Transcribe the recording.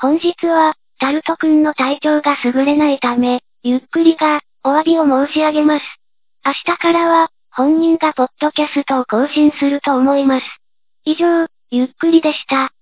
本日は、タルトくんの体調が優れないため、ゆっくりが、お詫びを申し上げます。明日からは、本人がポッドキャストを更新すると思います。以上、ゆっくりでした。